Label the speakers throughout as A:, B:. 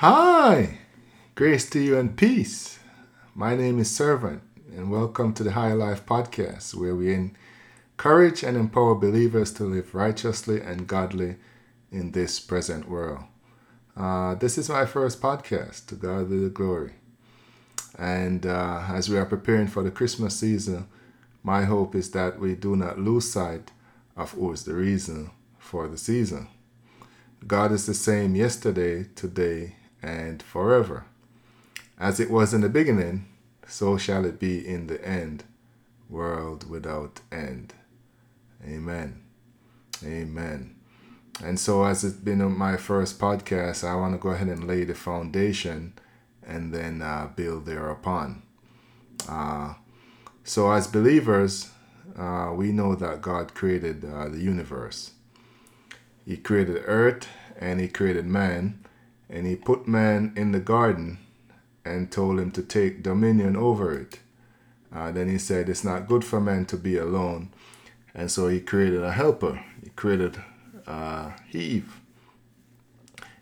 A: Hi, grace to you and peace. My name is Servant, and welcome to the Higher Life Podcast, where we encourage and empower believers to live righteously and godly in this present world. Uh, this is my first podcast, to God the glory. And uh, as we are preparing for the Christmas season, my hope is that we do not lose sight of who is the reason for the season. God is the same yesterday, today, and forever. As it was in the beginning, so shall it be in the end, world without end. Amen. Amen. And so, as it's been my first podcast, I want to go ahead and lay the foundation and then uh, build thereupon. Uh, so, as believers, uh, we know that God created uh, the universe. He created earth and He created man and he put man in the garden and told him to take dominion over it. Uh, then he said, It's not good for man to be alone. And so he created a helper. He created uh, Eve.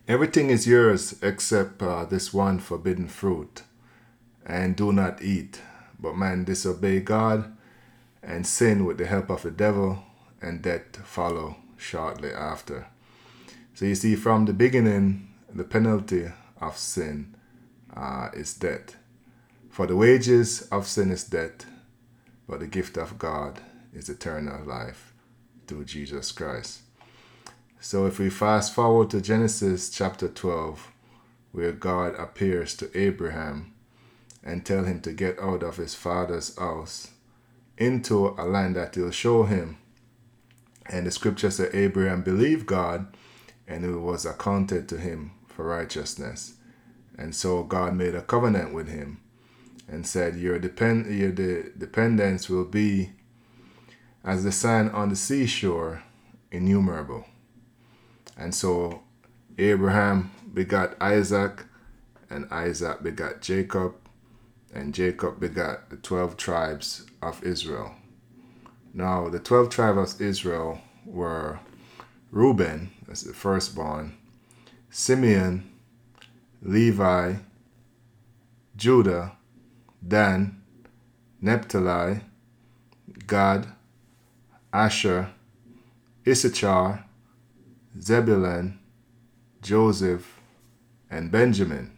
A: Everything is yours except uh, this one forbidden fruit. And do not eat. But man disobeyed God and sin with the help of the devil, and death follow shortly after. So you see, from the beginning, the penalty of sin uh, is death. For the wages of sin is death, but the gift of God is eternal life through Jesus Christ. So if we fast forward to Genesis chapter 12, where God appears to Abraham and tell him to get out of his father's house into a land that he'll show him. And the scripture says Abraham believed God and it was accounted to him for righteousness. And so God made a covenant with him and said, Your, depend- your de- dependence will be as the sand on the seashore, innumerable. And so Abraham begot Isaac, and Isaac begot Jacob, and Jacob begot the 12 tribes of Israel. Now, the 12 tribes of Israel were Reuben, that's the firstborn, Simeon, Levi, Judah, Dan, Naphtali, Gad, Asher, Issachar, Zebulun, Joseph, and Benjamin.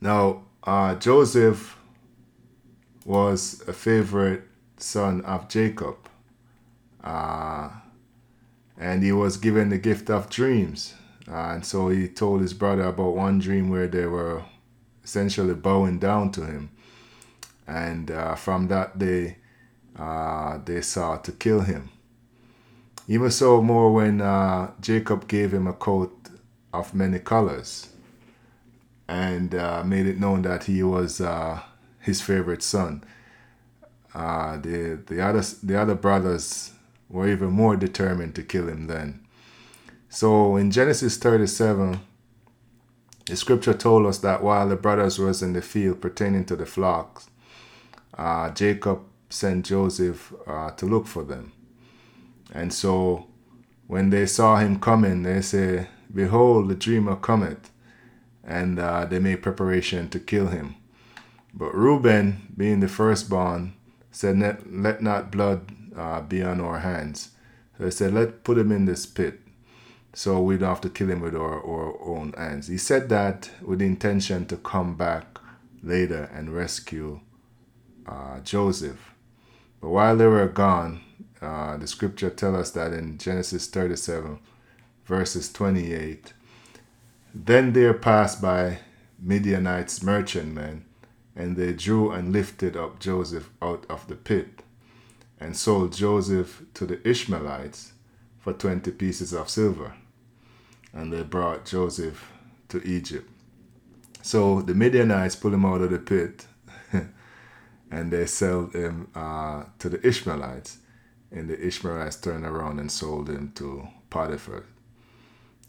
A: Now, uh, Joseph was a favorite son of Jacob. Uh, and he was given the gift of dreams. Uh, and so he told his brother about one dream where they were essentially bowing down to him. And uh, from that day, uh, they sought to kill him. Even so, more when uh, Jacob gave him a coat of many colors and uh, made it known that he was uh, his favorite son. the the other the other brothers were even more determined to kill him then. So in Genesis 37, the scripture told us that while the brothers was in the field pertaining to the flocks, uh, Jacob sent Joseph uh, to look for them. And so when they saw him coming, they say, Behold, the dreamer cometh. And uh, they made preparation to kill him. But Reuben, being the firstborn, said, Let not blood uh, be on our hands. So they said, Let put him in this pit so we don't have to kill him with our, our own hands. He said that with the intention to come back later and rescue uh, Joseph. But while they were gone, uh, the scripture tells us that in Genesis 37, verses 28, then there passed by Midianites merchantmen, and they drew and lifted up Joseph out of the pit, and sold Joseph to the Ishmaelites for 20 pieces of silver and they brought Joseph to Egypt. So the Midianites pull him out of the pit and they sold him uh, to the Ishmaelites. And the Ishmaelites turned around and sold him to Potiphar.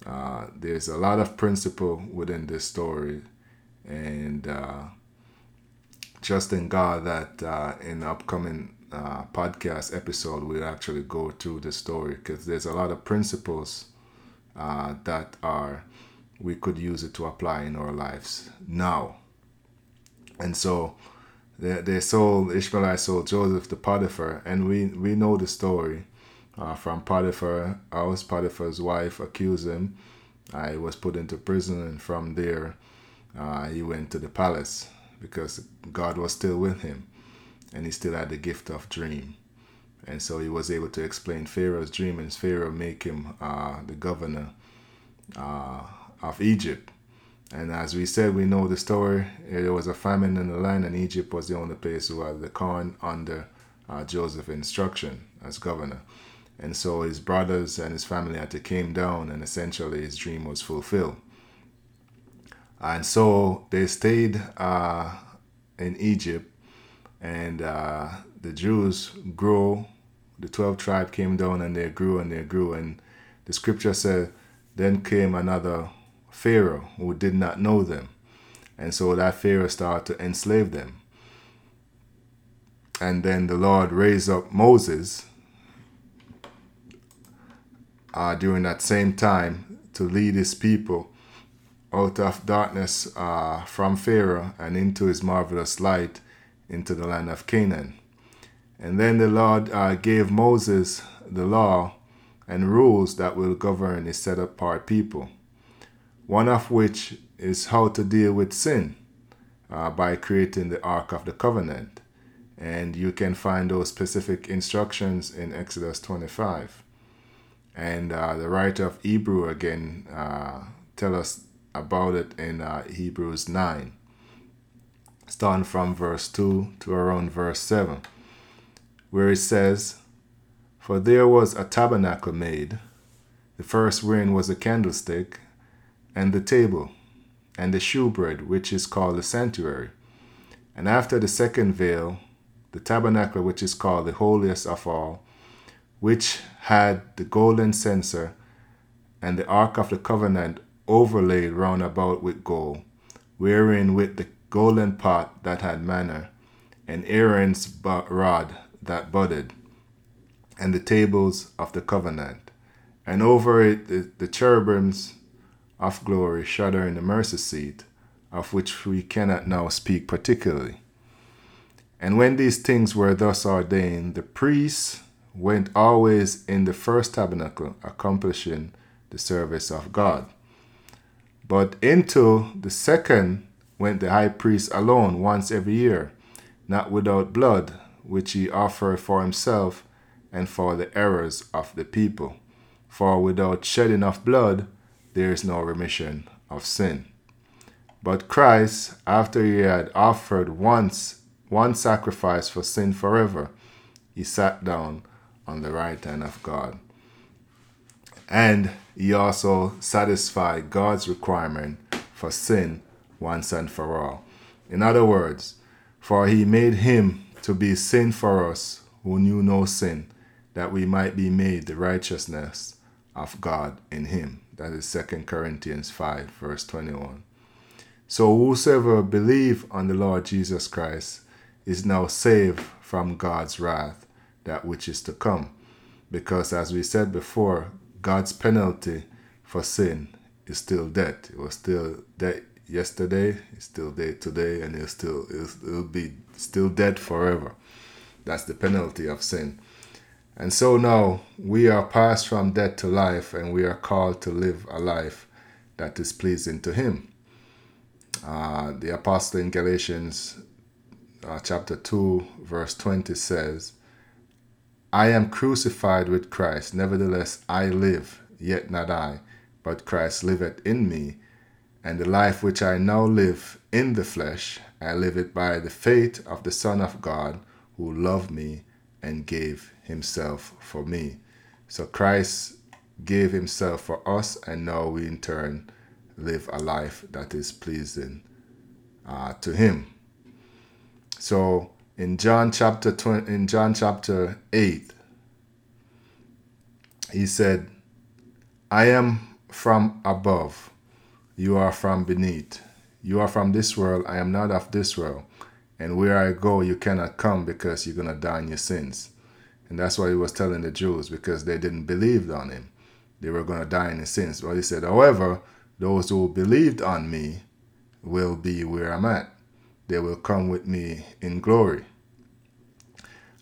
A: Uh, there's a lot of principle within this story, and uh, trust in God that uh, in the upcoming uh, podcast episode we'll actually go through the story because there's a lot of principles uh, that are we could use it to apply in our lives now. And so they, they sold, Ishmaelites sold Joseph to Potiphar, and we, we know the story uh, from Potiphar. House Potiphar's wife accused him. He was put into prison, and from there, uh, he went to the palace because God was still with him, and he still had the gift of dream. And so he was able to explain Pharaoh's dream, and Pharaoh make him uh, the governor uh, of Egypt. And as we said, we know the story. There was a famine in the land, and Egypt was the only place who had the corn under uh, Joseph's instruction as governor. And so his brothers and his family had to came down, and essentially his dream was fulfilled. And so they stayed uh, in Egypt, and uh, the Jews grew. The 12 tribe came down, and they grew and they grew. And the scripture said, then came another Pharaoh who did not know them. And so that Pharaoh started to enslave them. And then the Lord raised up Moses uh, during that same time to lead his people out of darkness uh, from Pharaoh and into his marvelous light into the land of Canaan. And then the Lord uh, gave Moses the law and rules that will govern his set apart people one of which is how to deal with sin uh, by creating the Ark of the Covenant. And you can find those specific instructions in Exodus 25. And uh, the writer of Hebrew again uh, tell us about it in uh, Hebrews 9, starting from verse 2 to around verse 7, where it says, For there was a tabernacle made, the first wherein was a candlestick, and the table, and the shewbread, which is called the sanctuary. And after the second veil, the tabernacle, which is called the holiest of all, which had the golden censer, and the ark of the covenant overlaid round about with gold, wherein with the golden pot that had manna, and Aaron's rod that budded, and the tables of the covenant, and over it the, the cherubims of glory shudder in the mercy seat, of which we cannot now speak particularly. And when these things were thus ordained, the priests went always in the first tabernacle, accomplishing the service of God. But into the second went the high priest alone once every year, not without blood, which he offered for himself and for the errors of the people. For without shedding of blood, there is no remission of sin. But Christ, after he had offered once one sacrifice for sin forever, he sat down on the right hand of God. And he also satisfied God's requirement for sin once and for all. In other words, for he made him to be sin for us who knew no sin, that we might be made the righteousness of God in him. That is 2 Corinthians 5, verse 21. So whosoever believe on the Lord Jesus Christ is now saved from God's wrath, that which is to come. Because as we said before, God's penalty for sin is still death. It was still dead yesterday, it's still dead today, and it'll still it'll be still dead forever. That's the penalty of sin. And so now we are passed from death to life, and we are called to live a life that is pleasing to Him. Uh, the apostle in Galatians uh, chapter 2, verse 20 says, I am crucified with Christ, nevertheless I live, yet not I, but Christ liveth in me. And the life which I now live in the flesh, I live it by the faith of the Son of God, who loved me and gave himself for me. So Christ gave himself for us, and now we in turn live a life that is pleasing uh, to him. So in John chapter 20, in John chapter 8, he said, I am from above, you are from beneath. You are from this world, I am not of this world. And where I go, you cannot come because you're going to die in your sins. And that's what he was telling the Jews because they didn't believe on him. They were going to die in their sins. But he said, however, those who believed on me will be where I'm at. They will come with me in glory.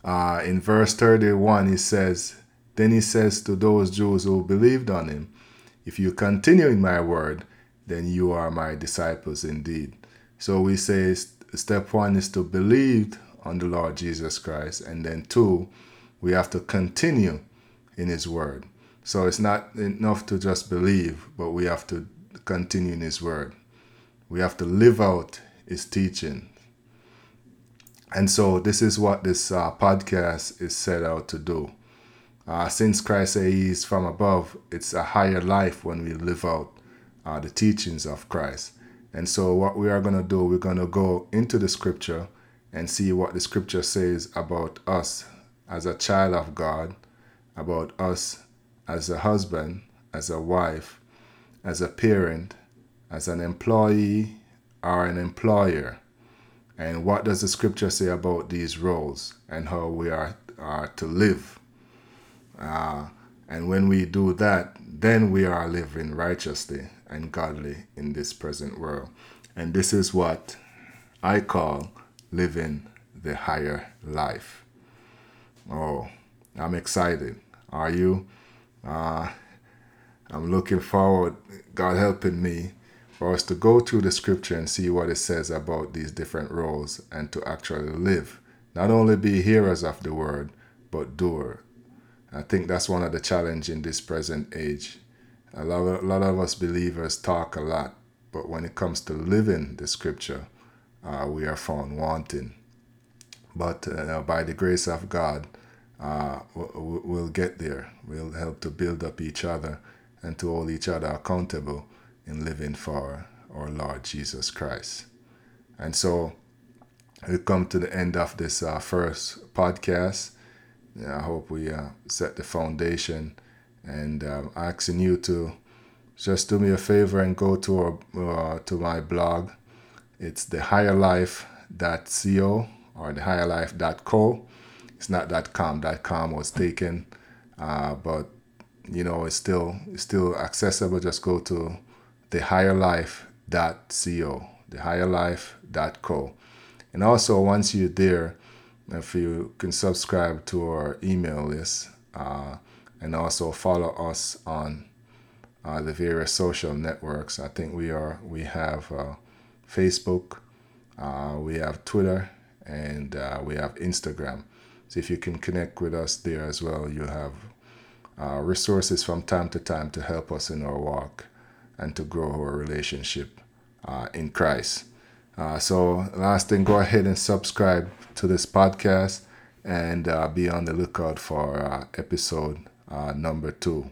A: Uh, in verse 31, he says, Then he says to those Jews who believed on him, If you continue in my word, then you are my disciples indeed. So we say step one is to believe on the Lord Jesus Christ, and then two, we have to continue in his word. So it's not enough to just believe, but we have to continue in his word. We have to live out his teaching. And so this is what this uh, podcast is set out to do. Uh, since Christ is from above, it's a higher life when we live out uh, the teachings of Christ. And so what we are going to do, we're going to go into the scripture and see what the scripture says about us as a child of God, about us as a husband, as a wife, as a parent, as an employee or an employer. And what does the scripture say about these roles and how we are, are to live? Uh, and when we do that, then we are living righteously and godly in this present world. And this is what I call living the higher life. Oh, I'm excited. Are you? Uh, I'm looking forward, God helping me, for us to go through the scripture and see what it says about these different roles and to actually live. Not only be hearers of the word, but doer. I think that's one of the challenge in this present age. A lot, of, a lot of us believers talk a lot, but when it comes to living the scripture, uh, we are found wanting. But uh, by the grace of God, uh, we'll get there. We'll help to build up each other and to hold each other accountable in living for our Lord Jesus Christ. And so we come to the end of this uh, first podcast. I hope we uh, set the foundation and um, asking you to just do me a favor and go to our, uh, to my blog. It's thehigherlife.co or thehigherlife.co. It's not .com. .com was taken, uh, but you know it's still it's still accessible. Just go to thehigherlife.co, thehigherlife.co, and also once you're there, if you can subscribe to our email list. Uh, and also follow us on uh, the various social networks. I think we are we have uh, Facebook, uh, we have Twitter, and uh, we have Instagram. So if you can connect with us there as well, you have uh, resources from time to time to help us in our walk and to grow our relationship uh, in Christ. so last thing, go ahead and subscribe to this podcast and be on the lookout for episode uh, number two.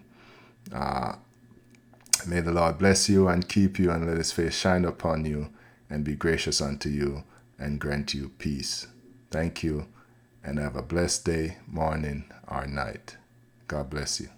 A: Uh, may the Lord bless you and keep you, and let his face shine upon you, and be gracious unto you, and grant you peace. Thank you, and have a blessed day, morning, or night. God bless you.